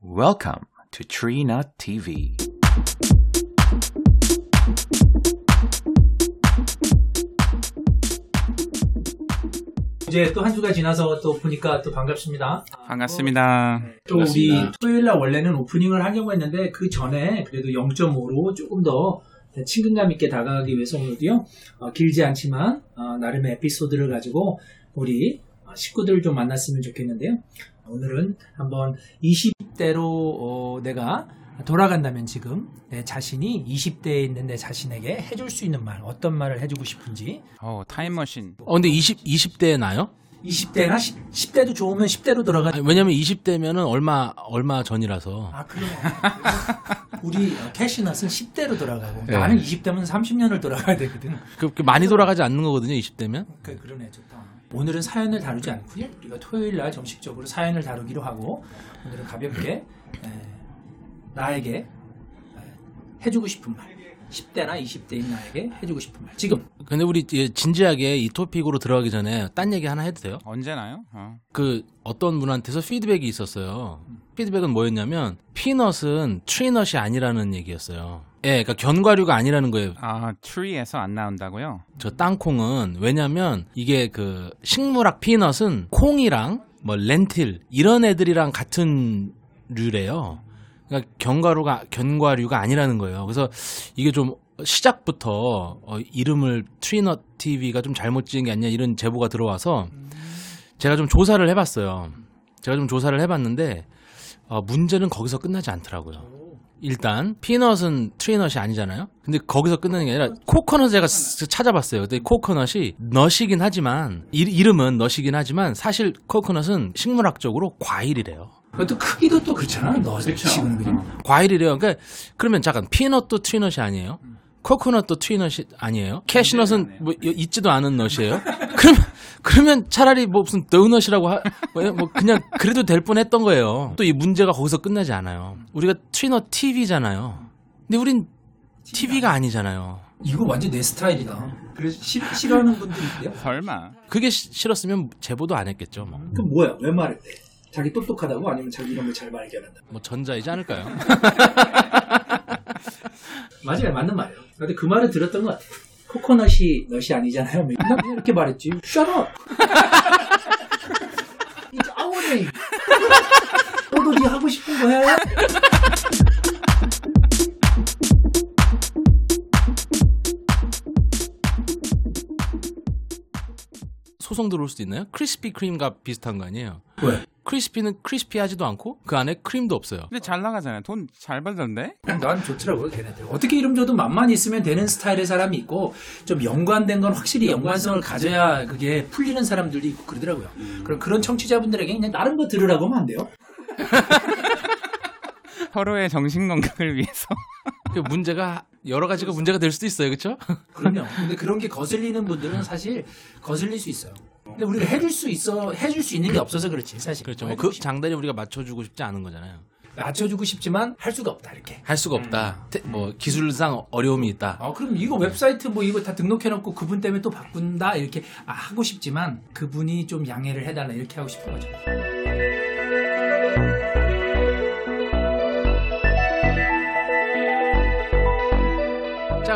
Welcome to Tree Nut TV. 이제 또 한 주가 지나서 또 보니까 또 반갑습니다. 반갑습니다. 또 우리 토요일 날 원래는 오프닝을 하려고 했는데 그 전에 그래도 0.5로 조금 더 친근감 있게 다가가기 위해서 오늘도요 어, 길지 않지만 어, 나름의 에피소드를 가지고 우리 어, 식구들을 좀 만났으면 좋겠는데요. 오늘은 한번 20대로 내가 돌아간다면 지금 내 자신이 20대에 있는 내 자신에게 해줄 수 있는 말 어떤 말을 해주고 싶은지 어, 타임머신. 어, 근데 20, 20대에 나요? 20대나 10, 대도 좋으면 10대로 돌아가 아니, 왜냐면 20대면은 얼마, 얼마 전이라서. 아, 그래요? 우리 캐시넛은 10대로 돌아가고 네. 나는 20대면 30년을 돌아가야 되거든. 그, 그 많이 돌아가지 않는 거거든요, 20대면. 그, 그러네, 좋다. 오늘은 사연을 다루지 않고요. 우리가 토요일 날 정식적으로 사연을 다루기로 하고 오늘은 가볍게 에, 나에게 에, 해주고 싶은 말. 10대나 20대인 나에게 해주고 싶은 말. 지금 근데 우리 예, 진지하게 이 토픽으로 들어가기 전에 딴 얘기 하나 해도 돼요? 언제나요? 어. 그 어떤 분한테서 피드백이 있었어요. 피드백은 뭐였냐면 peanut은 tree nut이 아니라는 얘기였어요. 예, 그러니까 견과류가 아니라는 거예요. 아, tree에서 안 나온다고요? 저 땅콩은 왜냐면 이게 그 식물학 peanut은 콩이랑 뭐 lentil 이런 애들이랑 같은 류래요. 그러니까 견과류가 견과류가 아니라는 거예요. 그래서 이게 좀 시작부터 어, 이름을 트리넛 TV가 좀 잘못 지은 게 아니냐 이런 제보가 들어와서 제가 좀 조사를 해봤어요. 제가 좀 조사를 해봤는데 어, 문제는 거기서 끝나지 않더라고요. 일단 peanut은 tree nut이 아니잖아요. 근데 거기서 끝나는 게 아니라 코코넛 제가 스- 찾아봤어요. 근데 코코넛이 nut이긴 하지만 이, 이름은 nut이긴 하지만 사실 코코넛은 식물학적으로 과일이래요. 그것도 크기도 또 그렇잖아. 너 지금 그냥 과일이래요. 그러니까 그러면 잠깐 peanut도 tree nut이 아니에요? 코코넛도 tree nut이 아니에요? 캐슈넛은 뭐 이- 있지도 않은 nut이에요? 그러면 그러면 차라리 뭐 무슨 도넛이라고 하, 뭐, 뭐 그냥 그래도 될 뻔했던 거예요. 또 이 문제가 거기서 끝나지 않아요. 우리가 트리넛 TV잖아요. 근데 우린 TV가 아니잖아요. 이거 완전 내 스타일이다. 그래서 싫, 싫어하는 분들이 있대요. 설마. 그게 시- 싫었으면 제보도 안 했겠죠. 뭐, 그럼 뭐야? 왜 말했대? 자기 똑똑하다고 아니면 자기 이런 걸 잘 발견한다. 뭐 전자이지 않을까요? 맞아요, 맞는 말이에요. 근데 그 말을 들었던 것 같아. 코코넛이 넛이 아니잖아요. 나 그냥 이렇게 말했지. Shut up. It's our name. 너도 네 하고 싶은 거 해. 소송 들어올 수도 있나요? 크리스피 크림과 비슷한 거 아니에요? 왜? 크리스피는 크리스피하지도 않고 그 안에 크림도 없어요. 근데 잘 나가잖아요. 돈 잘 벌던데? 난 좋더라고요, 걔네들. 어떻게 이름 줘도 맛만 있으면 되는 스타일의 사람이 있고, 좀 연관된 건 확실히 연관성을 가져야 그게 풀리는 사람들도 있고 그러더라고요. 그럼 그런 청취자분들에게 그냥 다른 거 들으라고 하면 안 돼요? 서로의 정신 건강을 위해서. 그 문제가 여러 가지가 문제가 될 수도 있어요, 그렇죠? 그럼요. 근데 그런 게 거슬리는 분들은 사실 거슬릴 수 있어요. 근데 우리가 해줄 수 있어, 해줄 수 있는 게 없어서 그렇지, 사실. 그렇죠. 뭐 그 장단에 우리가 맞춰주고 싶지 않은 거잖아요. 맞춰주고 싶지만 할 수가 없다, 이렇게. 할 수가 없다. 테- 뭐 기술상 어려움이 있다. 아, 그럼 이거 웹사이트 뭐 이거 다 등록해놓고 그분 때문에 또 바꾼다, 이렇게 아, 하고 싶지만 그분이 좀 양해를 해달라, 이렇게 하고 싶은 거죠.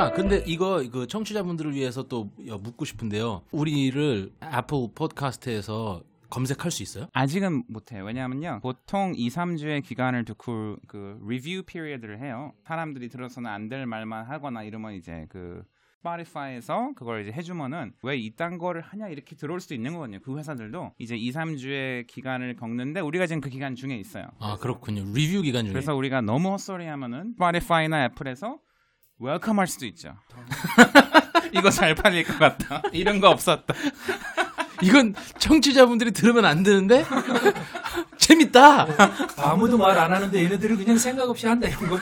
자, 근데 이거 그 청취자분들을 위해서 또 묻고 싶은데요. 우리를 애플 팟캐스트에서 검색할 수 있어요? 아직은 못해요. 왜냐하면요. 보통 2, 3주의 기간을 두고 그 리뷰 period를 해요. 사람들이 들어서는 안 될 말만 하거나 이러면 이제 그 Spotify에서 그걸 이제 해주면은 왜 이딴 거를 하냐 이렇게 들어올 수도 있는 거거든요. 그 회사들도 이제 2, 3주의 기간을 겪는데 우리가 지금 그 기간 중에 있어요. 아, 그렇군요. 리뷰 기간 중에. 그래서 우리가 너무 헛소리 하면은 Spotify나 애플에서 welcome 할 수도 있죠. 이거 잘 팔릴 것 같다. 이런 거 없었다. 이건 청취자분들이 들으면 안 되는데? 재밌다! 아무도 말 안 하는데 얘네들은 그냥 생각 없이 한다 이런 거.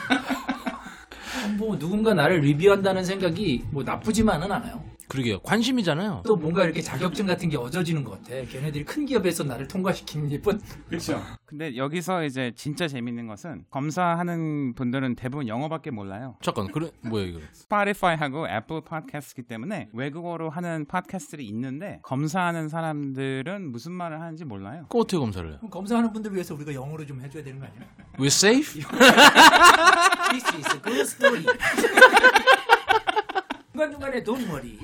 뭐 누군가 나를 리뷰한다는 생각이 뭐 나쁘지만은 않아요. 그러게요. 관심이잖아요. 또 뭔가 이렇게 자격증 같은 게 얻어지는 것 같아. 걔네들이 큰 기업에서 나를 통과시키는 일뿐. 그렇죠. 근데 여기서 이제 진짜 재밌는 것은 검사하는 분들은 대부분 영어밖에 몰라요. 잠깐, 그래 뭐야 이거? Spotify하고 애플 팟캐스트이기 때문에 외국어로 하는 팟캐스트들이 있는데 검사하는 사람들은 무슨 말을 하는지 몰라요. 그거 어떻게 검사를 해요? 그럼 검사하는 분들 위해서 우리가 영어로 좀 해줘야 되는 거 아니야? We safe? This is a good story. don't worry.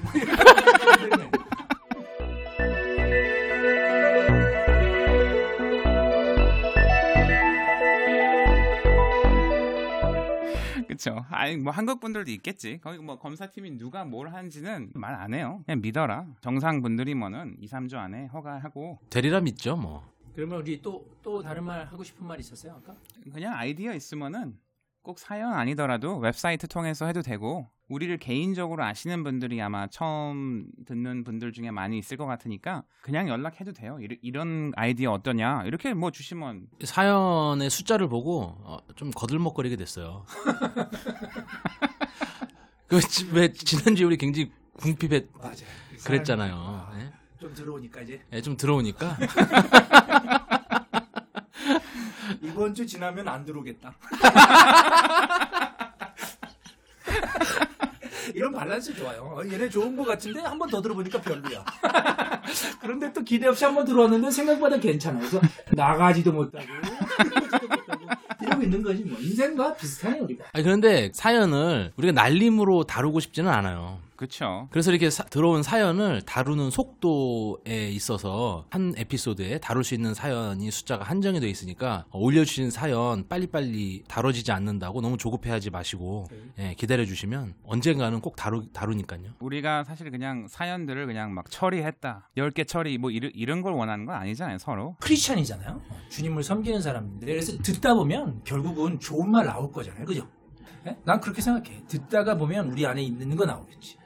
그렇죠. 아니 뭐 한국 분들도 있겠지. 거기 뭐 검사팀이 누가 뭘 하는지는 말 안 해요. 그냥 믿어라. 정상 분들이면은 2, 3주 안에 허가하고 대리라 믿죠, 뭐. 그러면 우리 또 또 다른 말 하고 싶은 말 있었어요 아까? 그냥 아이디어 있으면은 꼭 사연 아니더라도 웹사이트 통해서 해도 되고 우리를 개인적으로 아시는 분들이 아마 처음 듣는 분들 중에 많이 있을 것 같으니까 그냥 연락해도 돼요. 이르- 이런 아이디어 어떠냐 이렇게 뭐 주시면 사연의 숫자를 보고 어, 좀 거들먹거리게 됐어요. 그왜 지난주 에 우리 굉장히 궁핍해 맞아요. 그랬잖아요. 예? 좀 들어오니까 이제 예, 좀 들어오니까 이번 주 지나면 안 들어오겠다. 이런 밸런스 좋아요. 어, 얘네 좋은 것 같은데 한 번 더 들어보니까 별로야. 그런데 또 기대 없이 한 번 들어왔는데 생각보다 괜찮아. 그래서 나가지도 못하고 들어보지도 못하고 이러고 있는 거지 뭐. 인생과 비슷하네 우리가. 아니 그런데 사연을 우리가 날림으로 다루고 싶지는 않아요. 그렇죠. 그래서 이렇게 사- 들어온 사연을 다루는 속도에 있어서 한 에피소드에 다룰 수 있는 사연이 숫자가 한정이 돼 있으니까 어, 올려주신 사연 빨리빨리 다뤄지지 않는다고 너무 조급해하지 마시고 예, 기다려주시면 언젠가는 꼭 다루, 다루니까요. 우리가 사실 그냥 사연들을 그냥 막 처리했다. 10개 처리 뭐 이런, 이런 걸 원하는 건 아니잖아요, 서로. 크리스천이잖아요. 주님을 섬기는 사람인데 그래서 듣다 보면 결국은 좋은 말 나올 거잖아요. 그죠? 예? 난 그렇게 생각해. 듣다가 보면 우리 안에 있는 거 나오겠지.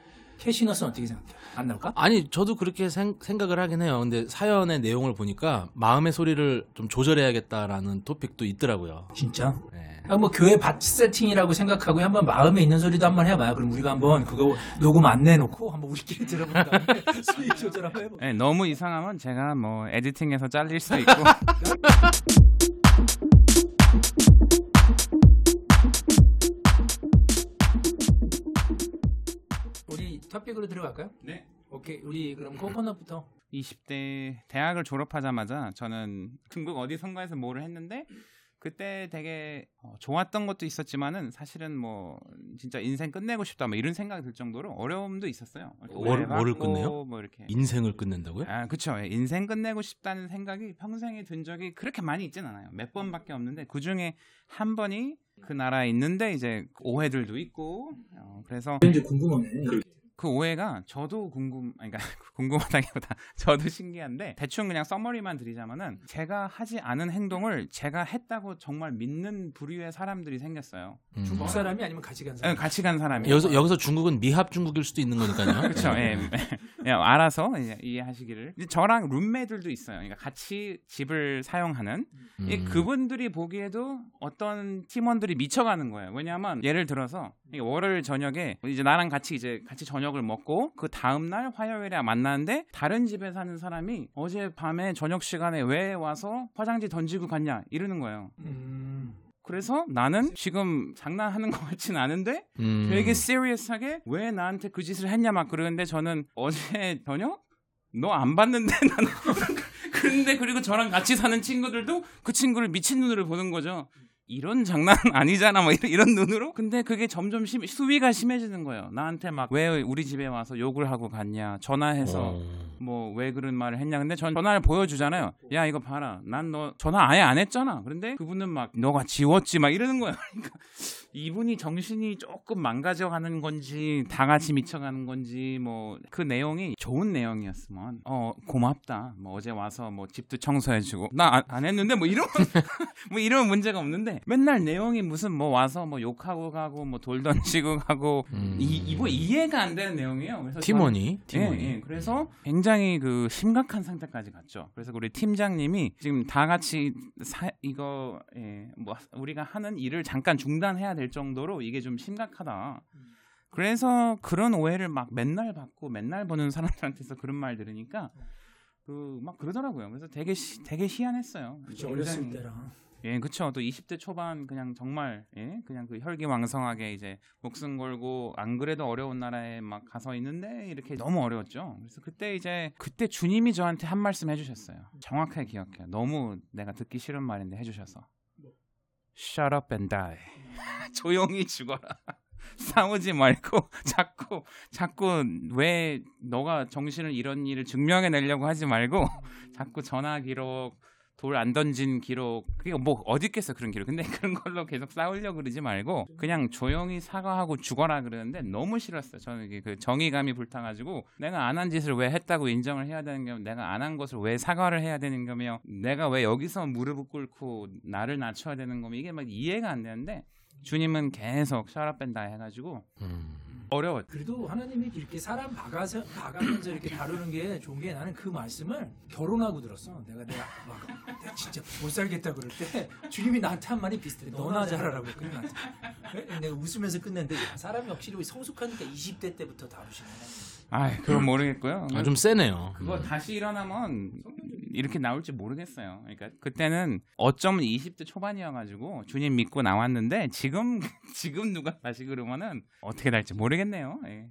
캐시너스는 어떻게 생각해? 안 나올까? 아니 저도 그렇게 생, 각을 하긴 해요. 근데 사연의 내용을 보니까 마음의 소리를 좀 조절해야겠다라는 토픽도 있더라고요. 진짜? 예. 아, 뭐 교회 밭 세팅이라고 생각하고 한번 마음에 있는 소리도 한번 해봐요. 그럼 우리가 한번 그거 녹음 안 내놓고 한번 우리끼리 들어본 다음에 수익 조절 한번 해볼까? 예, 너무 이상하면 제가 뭐 에디팅해서 잘릴 수 있고. 우리 토픽으로 들어갈까요? 네. 오케이. 우리 그럼 코코넛부터. 20대 대학을 졸업하자마자 저는 중국 어디선가에서 뭐를 했는데 그때 되게 어, 좋았던 것도 있었지만은 사실은 뭐 진짜 인생 끝내고 싶다 뭐 이런 생각이 들 정도로 어려움도 있었어요. 뭘- 뭐를 끝내요? 뭐 이렇게. 인생을 끝낸다고요? 아, 그쵸. 예, 인생 끝내고 싶다는 생각이 평생에 든 적이 그렇게 많이 있진 않아요. 몇 번밖에 없는데 그 중에 한 번이 그 나라에 있는데 이제 오해들도 있고 어, 그래서 이제 궁금하네. 그 오해가 저도 궁금, 아니, 그러니까 궁금하다기보다 저도 신기한데 대충 그냥 써머리만 드리자면은 제가 하지 않은 행동을 제가 했다고 정말 믿는 부류의 사람들이 생겼어요. 음. 중국 사람이 아니면 같이 간 사람? 예, 같이 간 사람이. 여기서 여기서 중국은 미합 중국일 수도 있는 거니까요. 그렇죠. 예, 예, 알아서 이해하시기를. 저랑 룸메들도 있어요. 그러니까 같이 집을 사용하는 이 음. 그분들이 보기에도 어떤 팀원들이 미쳐가는 거예요. 왜냐하면 예를 들어서 월요일 저녁에 이제 나랑 같이 이제 같이 저녁을 먹고 그 다음 날 화요일에 만나는데 다른 집에 사는 사람이 어제 밤에 저녁 시간에 왜 와서 화장지 던지고 갔냐 이러는 거예요. 음. 그래서 나는 지금 장난하는 것 같진 않은데 음. 되게 시리어스하게 왜 나한테 그 짓을 했냐 막 그러는데 저는 어제 저녁 너 안 봤는데 나는 그런데 그리고 저랑 같이 사는 친구들도 그 친구를 미친 눈으로 보는 거죠. 이런 장난은 아니잖아 뭐 이런, 이런 눈으로? 근데 그게 점점 심, 수위가 심해지는 거예요. 나한테 막 왜 우리 집에 와서 욕을 하고 갔냐? 전화해서 어. 뭐왜 그런 말을 했냐? 근데 전 전화를 보여주잖아요 야 이거 봐라. 난 너 전화 아예 안 했잖아. 그런데 그분은 막 너가 지웠지. 막 이러는 거예요. 그러니까 이분이 정신이 조금 망가져가는 건지 다 같이 미쳐가는 건지 뭐 그 내용이 좋은 내용이었으면 어 고맙다 뭐 어제 와서 뭐 집도 청소해주고 나안 했는데 뭐 이런 뭐 이런 문제가 없는데 맨날 내용이 무슨 뭐 와서 뭐 욕하고 가고 뭐 돌 던지고 가고 음. 이 이거 이해가 안 되는 내용이에요 그래서 팀원이 팀원이 예, 예. 그래서 굉장히 그 심각한 상태까지 갔죠. 그래서 우리 팀장님이 지금 다 같이 사, 이거 예, 뭐 우리가 하는 일을 잠깐 중단해야 될 정도로 이게 좀 심각하다. 그래서 그런 오해를 막 맨날 받고 맨날 보는 사람들한테서 그런 말 들으니까 그 막 그러더라고요. 그래서 되게 시- 되게 희한했어요. 그렇죠. 어렸을 때랑. 예, 그쵸. 또 20대 초반 그냥 정말 예, 그냥 그 혈기왕성하게 이제 목숨 걸고 안 그래도 어려운 나라에 막 가서 있는데 이렇게 너무 어려웠죠. 그래서 그때 이제 그때 주님이 저한테 한 말씀 해주셨어요. 정확하게 기억해요. 너무 내가 듣기 싫은 말인데 해주셔서 Shut up and die. 조용히 죽어라. 싸우지 말고 자꾸 자꾸 왜 너가 정신을 이런 일을 증명해 내려고 하지 말고 자꾸 전화 기록 돌 안 던진 기록 그게 뭐 어디 있겠어 그런 기록. 근데 그런 걸로 계속 싸우려고 그러지 말고 그냥 조용히 사과하고 죽어라 그러는데 너무 싫었어요 저는 이게 그 정의감이 불타가지고 내가 안 한 짓을 왜 했다고 인정을 해야 되는 거며 내가 안 한 것을 왜 사과를 해야 되는 거며 내가 왜 여기서 무릎을 꿇고 나를 낮춰야 되는 거며 이게 막 이해가 안 되는데 주님은 계속 샤라뺀다 해가지고 음. 어려워 그래도 하나님이 이렇게 사람 박아서 박으면서 이렇게 다루는 게 좋은 게 나는 그 말씀을 결혼하고 들었어. 내가 내가 막 내가 진짜 못 살겠다 그럴 때 주님이 나한테 한 말이 비슷해. 너나 잘하라고. 그래? 내가 웃으면서 끝냈는데 야, 사람이 확실히 성숙하니까 20대 때부터 다루시네. 아 그건 모르겠고요 아, 좀 세네요. 그거 음. 다시 일어나면 이렇게 나올지 모르겠어요. 그러니까 그때는 어쩌면 20대 초반이어가지고 주님 믿고 나왔는데 지금 지금 누가 다시 그러면은 어떻게 될지 모르겠네요. 예.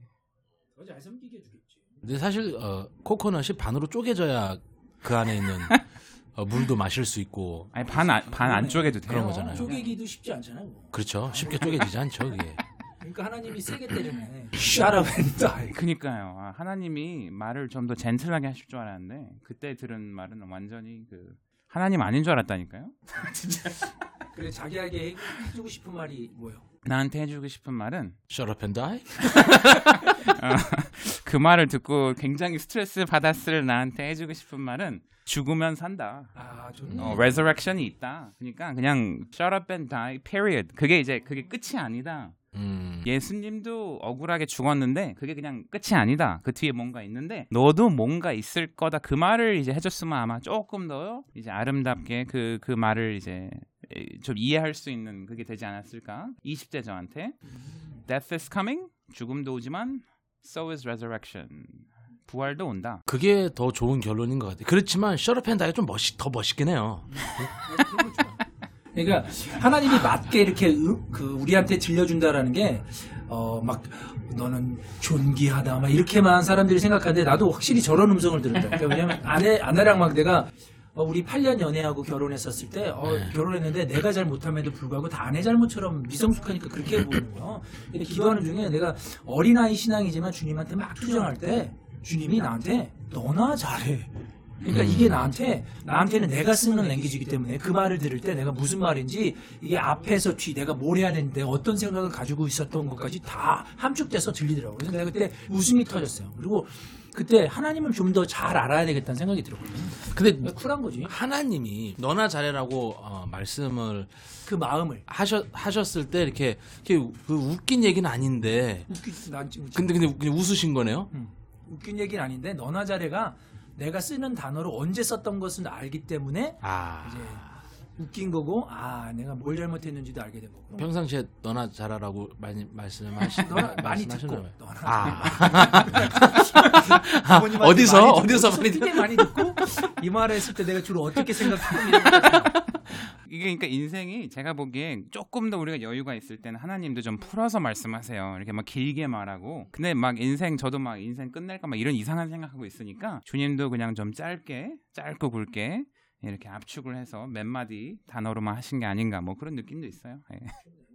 더잘 섬기게 해주겠지. 근데 사실 어, 코코넛이 반으로 쪼개져야 그 안에 있는 어, 물도 마실 수 있고 아니 반반 안쪽에도 돼요. 그런 거잖아요. 쪼개기도 쉽지 않잖아요. 그렇죠. 쉽게 쪼개지지 않죠. 그게. 그러니까 하나님이 세게 때리네. Shut up and die. 그니까요. 아, 하나님이 말을 좀 더 젠틀하게 하실 줄 알았는데 그때 들은 말은 완전히 그 하나님 아닌 줄 알았다니까요. 그래 자기에게 해주고 싶은 말이 뭐예요? 나한테 해주고 싶은 말은 Shut up and die? 그 말을 듣고 굉장히 스트레스 받았을 나한테 해주고 싶은 말은 죽으면 산다. 아 좋네. 어, resurrection이 있다. 그러니까 그냥 shut up and die, period. 그게 이제 그게 끝이 아니다. 음. 예수님도 억울하게 죽었는데 그게 그냥 끝이 아니다. 그 뒤에 뭔가 있는데 너도 뭔가 있을 거다. 그 말을 이제 해줬으면 아마 조금 더 이제 아름답게 그그 말을 이제 좀 이해할 수 있는 그게 되지 않았을까? 20대 저한테 death is coming 죽음도 오지만 so is resurrection 부활도 온다. 그게 더 좋은 결론인 것 같아요. 그렇지만 Shut up and die가 좀 멋있, 더 멋있긴 해요. 그러니까 하나님이 맞게 이렇게 음- 그 우리한테 들려준다라는 게 어 막 너는 존귀하다 막 이렇게만 사람들이 생각하는데 나도 확실히 저런 음성을 들었다. 그러니까 왜냐면 아내 아내랑 막 내가 어, 우리 8년 연애하고 결혼했었을 때 어, 결혼했는데 내가 잘 못함에도 불구하고 다 아내 잘못처럼 미성숙하니까 그렇게 보는 거예요. 근데 기도하는 중에 내가 어린아이 신앙이지만 주님한테 막 투정할 때 주님이 나한테 너나 잘해. 그러니까 이게 나한테 나한테는 내가 쓰는 랭귀지이기 때문에 그 말을 들을 때 내가 무슨 말인지 이게 앞에서 뒤 내가 뭘 해야 되는데 어떤 생각을 가지고 있었던 것까지 다 함축돼서 들리더라고요. 그래서 내가 그때 웃음이 터졌어요. 그리고 그때 하나님을 좀 더 잘 알아야 되겠다는 생각이 들었거든요. 근데 쿨한 거지. 하나님이 너나 잘해라고 어, 말씀을 그 마음을 하셨, 하셨을 때 이렇게, 이렇게 그 웃긴 얘기는 아닌데 웃기 난 지금 근데 근데 그냥 웃으신 거네요. 웃긴 얘기는 아닌데 너나 잘해가 내가 쓰는 단어로 언제 썼던 것은 알기 때문에 아 이제 웃긴 거고 아 내가 뭘 잘못했는지도 알게 된 거고. 평상시에 너나 잘하라고 많이 말씀하시 너나 많이 말씀하시나 듣고. 너나 아 부모님한테 어디서? 많이 듣고, 어디서 많이 되게 많이 듣고 이 말을 했을 때 내가 주로 어떻게 거 이게 그러니까 인생이 제가 보기엔 조금 더 우리가 여유가 있을 때는 하나님도 좀 풀어서 말씀하세요. 이렇게 막 길게 말하고. 근데 막 인생 저도 막 인생 끝낼까 막 이런 이상한 생각하고 있으니까 주님도 그냥 좀 짧게 짧고 굵게 이렇게 압축을 해서 몇 마디 단어로만 하신 게 아닌가 뭐 그런 느낌도 있어요. 예.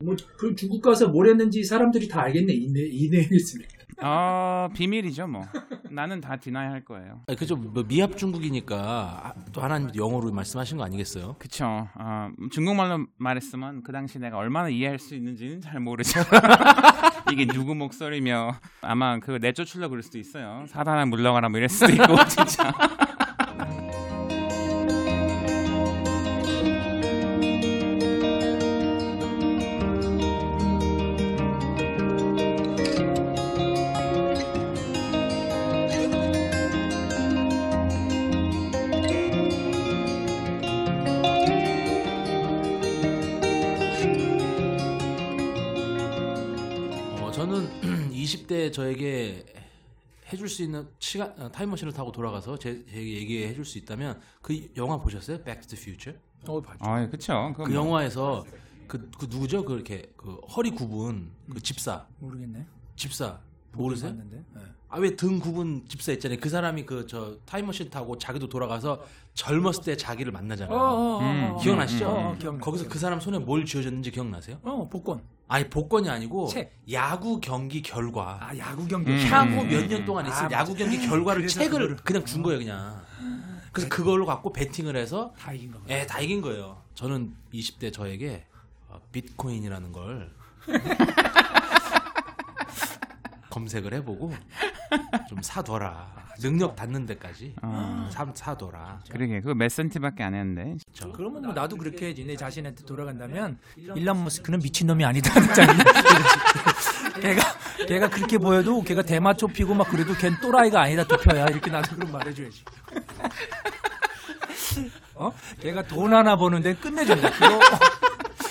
뭐그 중국 가서 뭘 했는지 사람들이 다 알겠네 이내 이내일스를 어 비밀이죠 뭐. 나는 다 디나이 할 거예요. 아니, 그죠 뭐 미합 중국이니까 아, 또 하나님 영어로 말씀하신 거 아니겠어요? 그쵸. 어, 중국말로 말했으면 그 당시 내가 얼마나 이해할 수 있는지는 잘 모르죠. 이게 누구 목소리며 아마 그 내쫓으려고 그럴 수도 있어요. 사단아 물러가라 뭐 이럴 수도 있고 진짜. 어, 저는 20대 저에게 해줄 수 있는 시간 어, 타임머신을 타고 돌아가서 제, 제게 얘기해 줄 수 있다면 그 영화 보셨어요? Back to the Future? 어, 봤죠. 아, 그쵸. 그 뭐, 영화에서 그, 그 누구죠? 그 이렇게 그 허리 굽은 그 집사 모르겠네. 집사 모르세요? 봤는데. 네. 아왜 등 굽은 집사 있잖아요. 그 사람이 그 저 타임머신 타고 자기도 돌아가서 젊었을 때 자기를 만나잖아요. 어, 어, 어, 음, 어. 기억나시죠? 어, 어, 기억나. 거기서 그 사람 손에 뭘 쥐어줬는지 기억나세요? 어, 복권. 아니 복권이 아니고 책. 야구 경기 결과 아, 야구 경기. 음. 향후 음, 몇 음, 년 동안 있을 아, 야구 경기 결과를 책을 그냥 준 거예요 그냥. 그래서 그걸로 갖고 베팅을 해서 다 이긴 거. 예, 다 이긴 거예요. 저는 20대 저에게 어, 비트코인이라는 걸 검색을 해보고 좀 사둬라. 능력 닿는 데까지 어. 사, 사둬라. 그러게 그거 몇 센티밖에 안 했는데 저, 그러면 뭐 나도 그렇게 해야지. 내 자신한테 돌아간다면 일론 머스크는 미친 놈이 아니다는 짱이. 걔가 걔가 그렇게 보여도 걔가 대마 초 피고 막 그래도 걘 또라이가 아니다 투표야 이렇게 나도 그럼 말해줘야지. 어? 걔가 돈 하나 버는데 끝내준다. 그거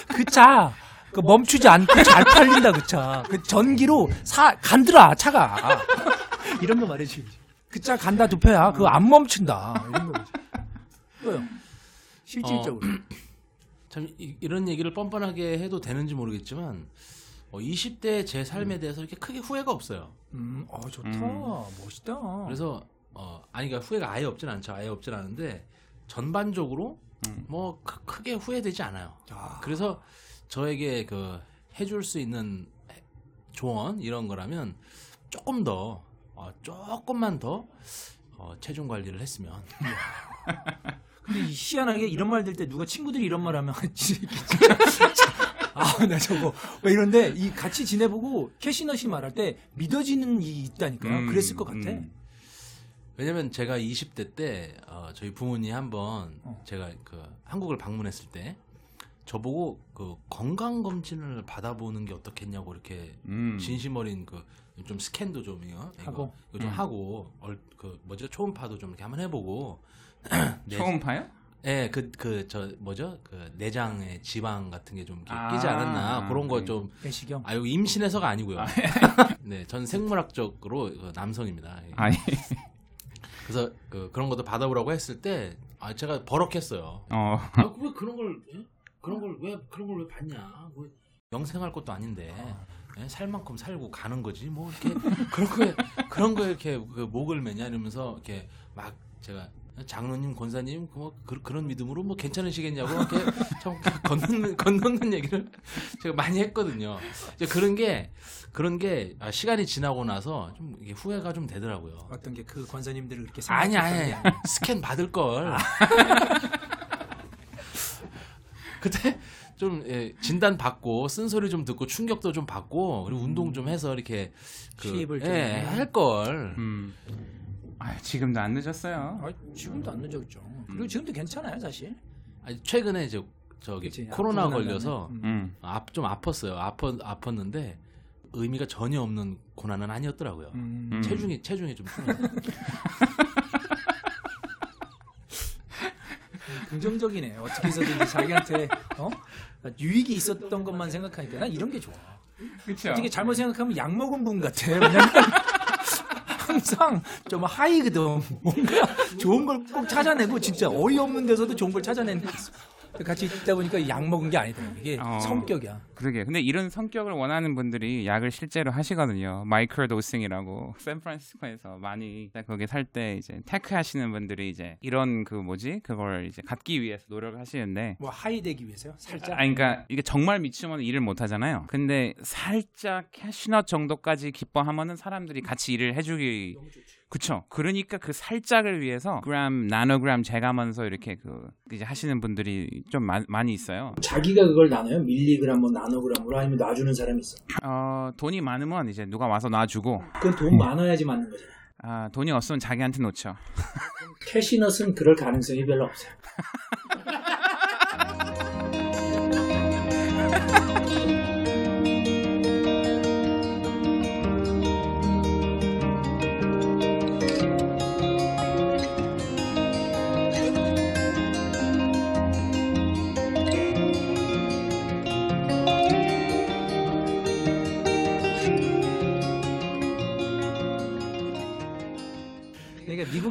그 차. 그 멈추지 않고 잘 팔린다 그 차. 그 전기로 사 간들아 차가. 이런 거 말해줘야지. 그차 간다 두 표야. 그거 안 멈춘다. 이런 거지. 왜요? 실질적으로. 참 이, 런 얘기를 뻔뻔하게 해도 되는지 모르겠지만 어, 20대 제 음. 삶에 대해서 이렇게 크게 후회가 없어요. 음, 어 좋다. 음. 멋있다. 그래서 어 아니 그러니까 후회가 아예 없진 않죠. 아예 없진 않은데 전반적으로 음. 뭐 크, 크게 후회되지 않아요. 아, 그래서 저에게 그 해줄 수 있는 조언 이런 거라면 조금 더 어, 조금만 더 어, 체중 관리를 했으면 근데 이 희한하게 이런 말 들 때 누가 친구들이 이런 말 하면 아, 나 저거 왜 이런데 이 같이 지내보고 캐시넛이 말할 때 믿어지는 이 있다니까요. 음, 그랬을 것 같아. 음. 왜냐면 제가 20대 때 어, 저희 부모님 한번 어. 제가 그 한국을 방문했을 때 저보고 그 건강 검진을 받아보는 게 어떻겠냐고 이렇게 음. 진심 어린 그 좀 스캔도 좀 이거 하고. 이거 좀 음. 하고 얼, 그 뭐죠 초음파도 좀 이렇게 한번 해보고 내- 초음파요? 예, 그, 그, 저, 뭐죠? 그, 내장에 지방 같은 게좀 아, 끼지 않았나. 그런 거 네. 좀, 내시경. 아, 이거 임신해서가 아니고요. 네, 전 생물학적으로 그 남성입니다. 예. 아니 그래서 그, 그런 것도 받아보라고 했을 때, 아, 제가 버럭했어요. 어 아, 왜 그런 걸, 예? 그런 걸 왜, 그런 걸왜 받냐. 뭐, 영생할 것도 아닌데, 예? 살 만큼 살고 가는 거지. 뭐, 이렇게, 그런 거에, 그런 거에 이렇게 그 목을 매냐 이러면서, 이렇게 막 제가, 장로님, 권사님, 그 뭐, 그, 런 믿음으로 뭐 괜찮으시겠냐고, 이렇게 좀 건너는, 건너는 얘기를 제가 많이 했거든요. 이제 그런 게, 그런 게, 아, 시간이 지나고 나서 좀 이게 후회가 좀 되더라고요. 어떤 게 그 권사님들을 그렇게 아니, 아니. 스캔 받을 걸. 아. 그때 좀 예, 진단 받고 쓴소리 좀 듣고 충격도 좀 받고 그리고 운동 좀 해서 이렇게 그, 시입을 좀 예, 할 걸. 음. 아 지금도 안 늦었어요. 아, 지금도 안 늦었죠. 그리고 지금도 괜찮아요, 사실. 아니, 최근에 이제 저기 그치, 코로나 아프고 걸려서. 음. 음. 아, 좀 아팠어요. 아팠 아팠는데 의미가 전혀 없는 고난은 아니었더라고요. 음. 음. 체중이 체중이 좀 줄어. 긍정적이네. 어떻게 해서든지 자기한테 어? 유익이 있었던 것만 생각하니까 난 이런 게 좋아. 그렇죠. 어떻게 잘못 생각하면 약 먹은 분 같아. 왜냐면 항상 좀 high거든. 뭔가 좋은 걸 꼭 찾아내고 진짜 어이없는 데서도 좋은 걸 찾아내는 게 있어. 같이 있다 보니까 약 먹은 게 아니다. 이게 어. 성격이야. 그러게. 근데 이런 성격을 원하는 분들이 약을 실제로 하시거든요. microdosing이라고 샌프란시스코에서 많이 거기 살 때 이제 tech 하시는 분들이 이제 이런 그 뭐지 그걸 이제 갖기 위해서 노력을 하시는데. 뭐 high 되기 위해서요? 살짝. 아, 그러니까 이게 정말 미치면 일을 못 하잖아요. 근데 살짝 캐시넛 정도까지 기뻐하면은 사람들이 같이 일을 해주기 그쵸. 그러니까 그 살짝을 위해서 그램, 나노그램 재가면서 이렇게 그 이제 하시는 분들이 좀 마- 많이 있어요. 자기가 그걸 나눠요? 밀리그램, 뭐 나노그램으로 아니면 놔주는 사람이 있어. 어, 돈이 많으면 이제 누가 와서 놔주고, 그건 돈 많아야지 맞는 거잖아. 아, 돈이 없으면 자기한테 놓죠. 캐시넛은 그럴 가능성이 별로 없어요.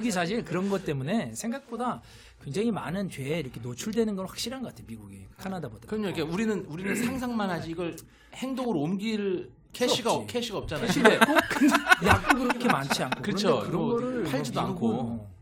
미국이 사실 그런 것 때문에 생각보다 굉장히 많은 죄에 이렇게 노출되는 건 확실한 것 같아요. 미국이 카나다보다. 그럼요. 이게 우리는 우리는 상상만 하지 이걸 행동으로 옮길 캐시가 없지. 캐시가 없잖아요. 근데 약도 그렇게 많지 않고 그렇죠. 그런 뭐 거를 팔지도 뭐 않고. 뭐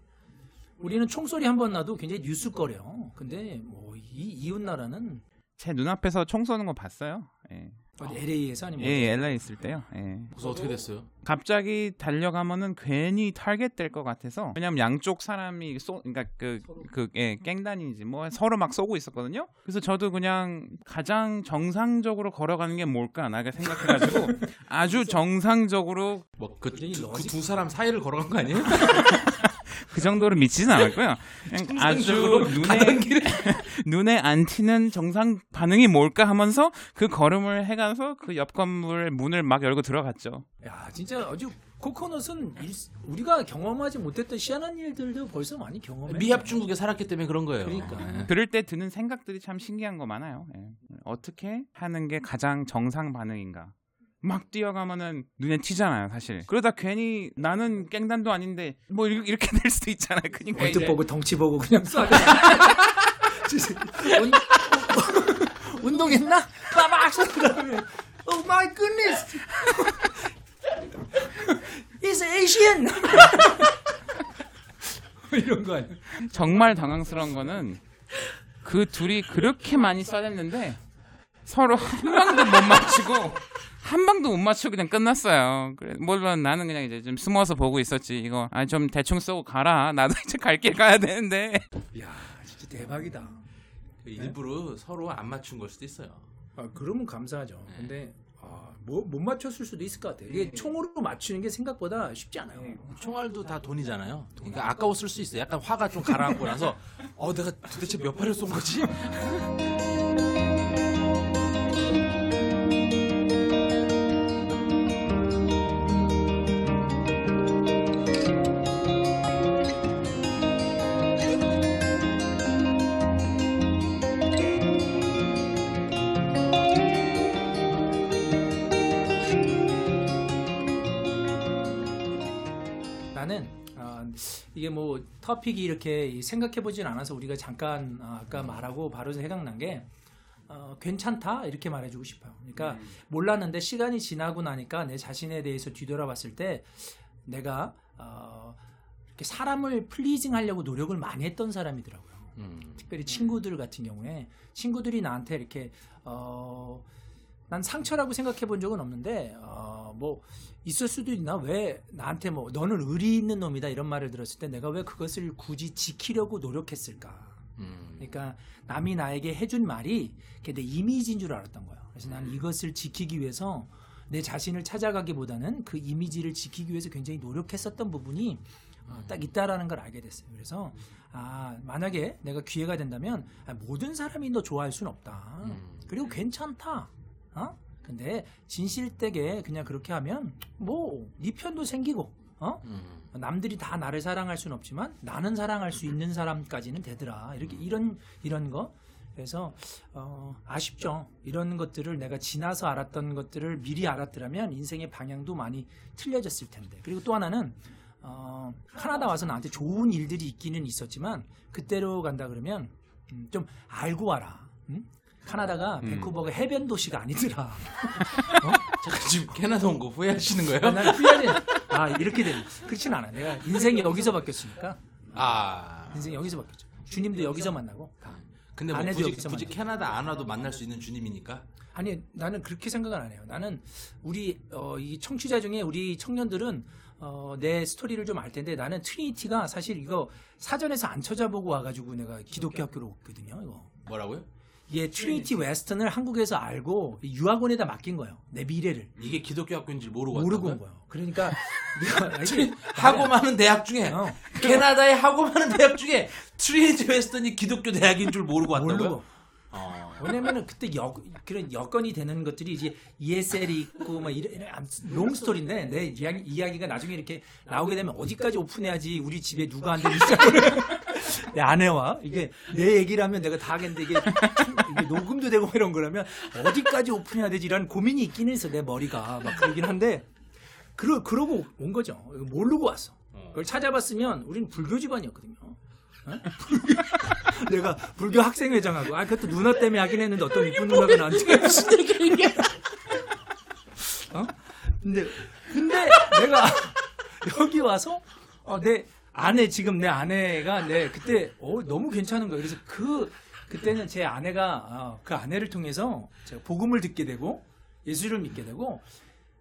우리는 총소리 한 번 나도 굉장히 뉴스거려. 근데 뭐 이 이웃 나라는 제 눈앞에서 총 쏘는 거 봤어요. 예. 어디 LA에서 아니면 예, LA 있을 때요. 예. 그래서 어떻게 됐어요? 갑자기 달려가면은 괜히 타겟 될 것 같아서 왜냐면 양쪽 사람이 쏘 그러니까 그그 예, 깽단이지 뭐 서로 막 쏘고 있었거든요. 그래서 저도 그냥 가장 정상적으로 걸어가는 게 뭘까 나가 생각해가지고 아주 정상적으로 뭐그 굉장히 두, 러지- 그두 사람 사이를 걸어간 거 아니에요? 그 정도로 미치진 않았고요. 그냥 아주 눈에 눈에 안 튀는 정상 반응이 뭘까 하면서 그 걸음을 해가서 그 옆 건물 문을 막 열고 들어갔죠. 야 진짜 아주 코코넛은 일- 우리가 경험하지 못했던 희한한 일들도 벌써 많이 경험해. 미합 중국에 살았기 때문에 그런 거예요. 그러니까. 예. 그럴 때 드는 생각들이 참 신기한 거 많아요. 예. 어떻게 하는 게 가장 정상 반응인가? 막 뛰어가면은 눈에 튀잖아요, 사실. 그러다 괜히 나는 깽단도 아닌데 뭐 이렇게 이렇게 될 수도 있잖아요. 그러니까 이제 보고 덩치 보고 그냥 쏴. 운- 운동했나? 빠박 쏜 다음에 Oh my goodness! It's Asian! 이런 거 아니야? 정말 당황스러운 거는 그 둘이 그렇게 많이 쏴댔는데 서로 한 방도 못 맞추고 한 방도 못 맞추고 그냥 끝났어요. 그래 물론 나는 그냥 이제 좀 숨어서 보고 있었지. 이거 아 좀 대충 쏘고 가라. 나도 이제 갈 길 가야 되는데. 야 진짜 대박이다. 일부러 서로 안 맞춘 걸 수도 있어요. 아, 그러면 감사하죠. 근데 아, 뭐, 못 맞췄을 수도 있을 것 같아요. 이게 총으로 맞추는 게 생각보다 쉽지 않아요. 총알도 다 돈이잖아요. 그러니까 아까웠을 수 있어요. 약간 화가 좀 가라앉고 나서 어 내가 도대체 몇 발을 쏜 거지? 뭐 터픽이 이렇게 생각해보진 않아서 우리가 잠깐 아, 아까 말하고 바로 생각난 게 어, 괜찮다 이렇게 말해주고 싶어요. 그러니까 몰랐는데 시간이 지나고 나니까 내 자신에 대해서 뒤돌아봤을 때 내가 어, 이렇게 사람을 플리징하려고 노력을 많이 했던 사람이더라고요. 음. 특별히 친구들 같은 경우에 친구들이 나한테 이렇게 어, 난 상처라고 생각해 본 적은 없는데 어, 뭐 있을 수도 있나 왜 나한테 뭐 너는 의리 있는 놈이다 이런 말을 들었을 때 내가 왜 그것을 굳이 지키려고 노력했을까 음. 그러니까 남이 나에게 해준 말이 내 이미지인 줄 알았던 거예요 그래서 나는 이것을 지키기 위해서 내 자신을 찾아가기보다는 그 이미지를 지키기 위해서 굉장히 노력했었던 부분이 어, 딱 있다라는 걸 알게 됐어요. 그래서 아 만약에 내가 기회가 된다면 아, 모든 사람이 너 좋아할 수는 없다. 음. 그리고 괜찮다. 어? 근데 진실되게 그냥 그렇게 하면 뭐 네 편도 생기고 어? 음. 남들이 다 나를 사랑할 수는 없지만 나는 사랑할 수 있는 사람까지는 되더라. 이렇게 이런 이런 거. 그래서 어, 아쉽죠. 이런 것들을 내가 지나서 알았던 것들을 미리 알았더라면 인생의 방향도 많이 틀려졌을 텐데. 그리고 또 하나는 어, 카나다 와서 나한테 좋은 일들이 있기는 있었지만 그때로 간다 그러면 음, 좀 알고 와라. 응? 카나다가 밴쿠버가 해변 도시가 아니더라. 잠깐 지금 캐나다 온 거 후회하시는 거예요? 난 후회는 아 이렇게 되는 그렇진 않아. 내가 인생이 여기서 바뀌었으니까 아. 인생 이 여기서 바뀌었죠. 주님도 여기서 만나고 다. 근데 뭐 굳이, 굳이. 캐나다 안 와도 만날 수 있는 주님이니까. 아니 나는 그렇게 생각을 안 해요. 나는 우리 어, 이 청취자 중에 우리 청년들은 어, 내 스토리를 좀 알 텐데 나는 트리니티가 사실 이거 사전에서 안 찾아보고 와가지고 내가 기독교 학교로 왔거든요. 이거. 뭐라고요? 이게 트리니티 웨스턴을 한국에서 알고 유학원에다 맡긴 거예요. 내 미래를 이게 기독교 학교인 줄 모르고 모르고? 온 거예요. 그러니까 이게 하고 많은 대학 중에 어. 캐나다의 하고 많은 대학 중에 트리니티 웨스턴이 기독교 대학인 줄 모르고 왔다고요? 어. 왜냐면은 그때 여, 그런 여건이 되는 것들이 이제 ESL이 있고 막 이런 이런 암- long story인데 내 이야기, 이야기가 나중에 이렇게 나오게 되면 어디까지 오픈해야지 우리 집에 누가 안 되는 내 아내와 이게 내 얘기를 하면 내가 다 하겠는데 이게, 이게 녹음도 되고 이런 거라면 어디까지 오픈해야 되지 이런 고민이 있긴 해서 내 머리가 막 그러긴 한데 그러, 그러고 온 거죠 모르고 왔어 그걸 찾아봤으면 우리는 불교 집안이었거든요. 어? 내가 불교 학생회장하고 아 그것도 누나 때문에 하긴 했는데 어떤 이쁜 누나가 나한테 무슨 어? 근데 근데 내가 여기 와서 어, 내 아내 지금 내 아내가 내 그때 어, 너무 괜찮은 거예요. 그래서 그 그때는 제 아내가 어, 그 아내를 통해서 제가 복음을 듣게 되고 예수를 믿게 되고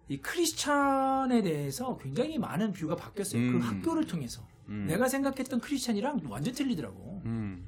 이 크리스찬에 대해서 굉장히 많은 뷰가 바뀌었어요. 음. 그 학교를 통해서 음. 내가 생각했던 크리스찬이랑 완전 틀리더라고. 음.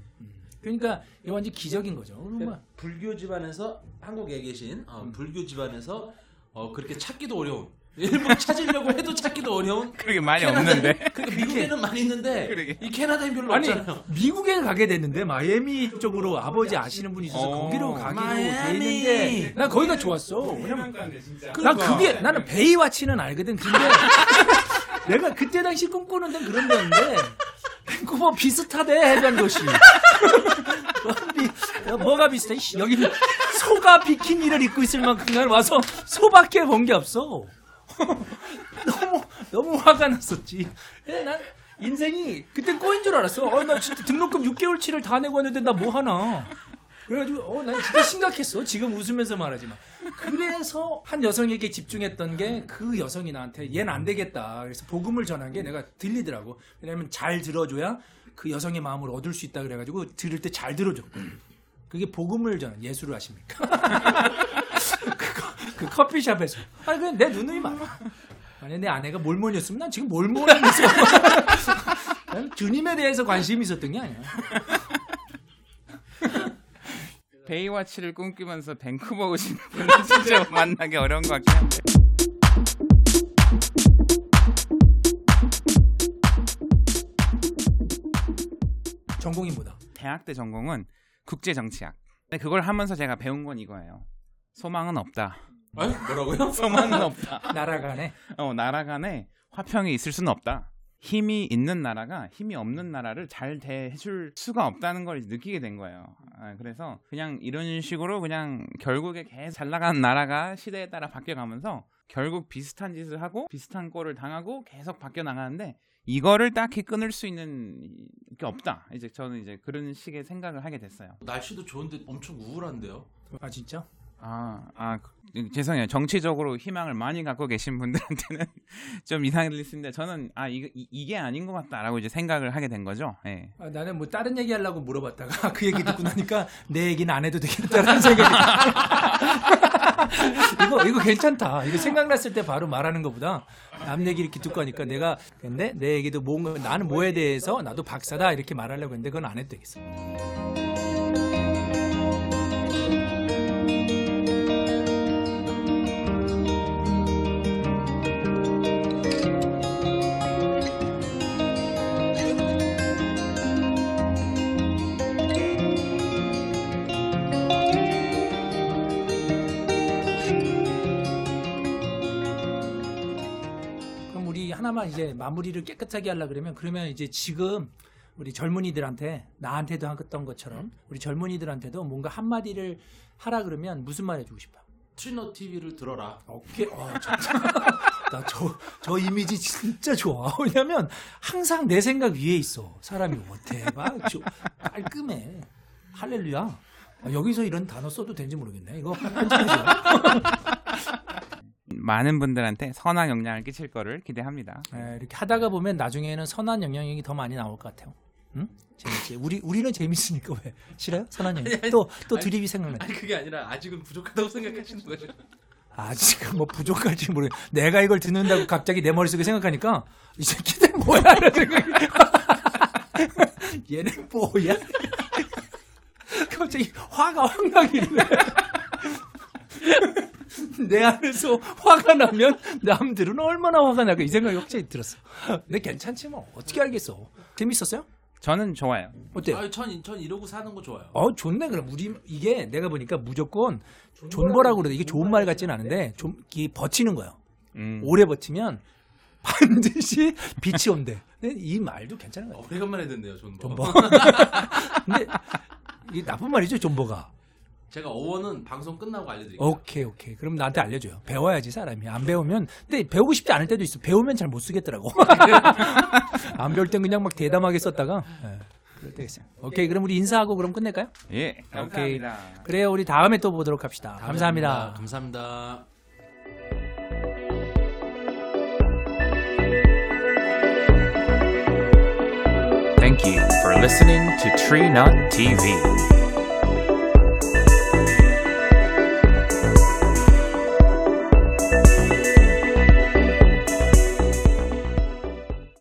그러니까 이게 완전 기적인 거죠. 그러면 불교 집안에서 한국에 계신 어, 불교 집안에서 어, 그렇게 찾기도 어려운 일부 찾으려고 해도 찾기도 어려운 그렇게 많이 캐나다- 없는데. 그러니까 미국에는 많이 있는데 그러게. 이 캐나다엔 별로 아니 없잖아요. 미국에 가게 됐는데 마이애미 쪽으로 아버지 아시는 분이 있어서 어, 거기로 가기로 마이애미. 있는데 난 거기가 좋았어. 왜냐면 진짜. 난 그게 나는 베이와치는 알거든. 근데 내가 그때 당시 꿈꾸는 데는 그런 데였는데 밴쿠버 비슷하대 해변 도시. 비- 뭐가 비슷해? 씨, 여기는 소가 비키니를 입고 있을 만큼 난 와서 소밖에 본 게 없어. 너무 너무 화가 났었지. 예, 난 인생이 그때 꼬인 줄 알았어. 어, 나 진짜 등록금 6개월치를 다 내고 왔는데 나 뭐 하나. 그래가지고 어, 난 진짜 심각했어. 지금 웃으면서 말하지만. 그래서 한 여성에게 집중했던 게 그 여성이 나한테 얘는 안 되겠다. 그래서 복음을 전한 게 내가 들리더라고. 왜냐면 잘 들어줘야 그 여성의 마음을 얻을 수 있다 그래가지고 들을 때 잘 들어줘. 그게 복음을 전한 예수를 아십니까? 그거, 그 커피숍에서. 아니 그냥 내 누누이 말. 아니 내 아내가 몰몬이었으면 난 지금 몰몬이면서 난 주님에 대해서 관심이 있었던 게 아니야. 베이와치를 꿈꾸면서 밴쿠버 오신 분은 진짜 만나기 어려운 것 같긴 한데. 전공이 뭐다? 대학 때 전공은 국제 정치학. 근데 그걸 하면서 제가 배운 건 이거예요. 소망은 없다. 아니, 뭐라고요? 소망은 없다. 나라 간에 어, 나라 간에 화평이 있을 수는 없다. 힘이 있는 나라가 힘이 없는 나라를 잘 대해줄 수가 없다는 걸 느끼게 된 거예요. 아, 그래서 그냥 이런 식으로 그냥 결국에 계속 잘 나가는 나라가 시대에 따라 바뀌어가면서 결국 비슷한 짓을 하고 비슷한 꼴을 당하고 계속 바뀌어 나가는데 이거를 딱히 끊을 수 있는 게 없다. 이제 저는 이제 그런 식의 생각을 하게 됐어요. 날씨도 좋은데 엄청 우울한데요. 아 진짜? 아, 아, 그- 죄송해요. 정치적으로 희망을 많이 갖고 계신 분들한테는 좀 이상해 들릴 수 있는데 저는 아, 이거, 이, 이 게 아닌 것 같다라고 이제 생각을 하게 된 거죠. 예. 아, 나는 뭐 다른 얘기 하려고 물어봤다가 그 얘기 듣고 나니까 내 얘기는 안 해도 되겠다라는 생각이 이거 이거 괜찮다. 이거 생각났을 때 바로 말하는 것보다 남 얘기 이렇게 듣고 하니까 내가 근데 내 얘기도 뭔가 나는 뭐에 대해서 나도 박사다 이렇게 말하려고 했는데 그건 안 해도 되겠어. 하나만 이제 마무리를 깨끗하게 하려 그러면 그러면 이제 지금 우리 젊은이들한테 나한테도 했던 것처럼 우리 젊은이들한테도 뭔가 한마디를 하라 그러면 무슨 말 해주고 싶어? 트리너 TV를 들어라. 오케이. 어, 나저 저 이미지 진짜 좋아. 왜냐면 항상 내 생각 위에 있어. 사람이 뭐 대박, 저, 깔끔해. 할렐루야. 아, 여기서 이런 단어 써도 되는지 모르겠네. 이거 편집해줘. 많은 분들한테 선한 영향을 끼칠 거를 기대합니다. 예, 이렇게 하다가 보면 나중에는 선한 영향력이 더 많이 나올 것 같아요. 응? 재밌지. 우리 우리는 재밌으니까 왜 싫어요? 선한 영향. 또또 드립이 생각나. 아니 그게 아니라 아직은 부족하다고 생각하시는 거죠. 아직 뭐 부족할지 모르. 내가 이걸 듣는다고 갑자기 내 머릿속에 생각하니까 이 새끼들 뭐야 이런 생각이. 얘는 뭐야? 갑자기 화가 확 나길래. 내 안에서 화가 나면 남들은 얼마나 화가 나고 이 생각이 갑자기 들었어. 근데 괜찮지 뭐 어떻게 알겠어? 재밌었어요? 저는 좋아요. 어때요? 아니, 전, 전 이러고 사는 거 좋아요. 어 좋네 그럼 우리 이게 내가 보니까 무조건 존버라고 그래 이게 좋은 말 같지는 않은데 좀 이게 버티는 거예요. 음. 오래 버티면 반드시 빛이 온대. 근데 이 말도 괜찮은 거 어, 같아요. 오래간만에 듣네요, 존버. 존버. 근데 이게 나쁜 말이죠 존버가. 제가 어원은 방송 끝나고 알려드릴게요. 오케이, 오케이. 그럼 나한테 알려줘요. 배워야지, 사람이. 안 배우면, 근데 배우고 싶지 않을 때도 있어. 배우면 잘 못 쓰겠더라고. 안 배울 땐 그냥 막 대담하게 썼다가, 예, 그럴 때가 있어요. 오케이, 그럼 우리 인사하고 그럼 끝낼까요? 예, 오케이. 감사합니다. 그래요, 우리 다음에 또 보도록 합시다. 감사합니다. 감사합니다. Thank you for listening to Tree Nut TV.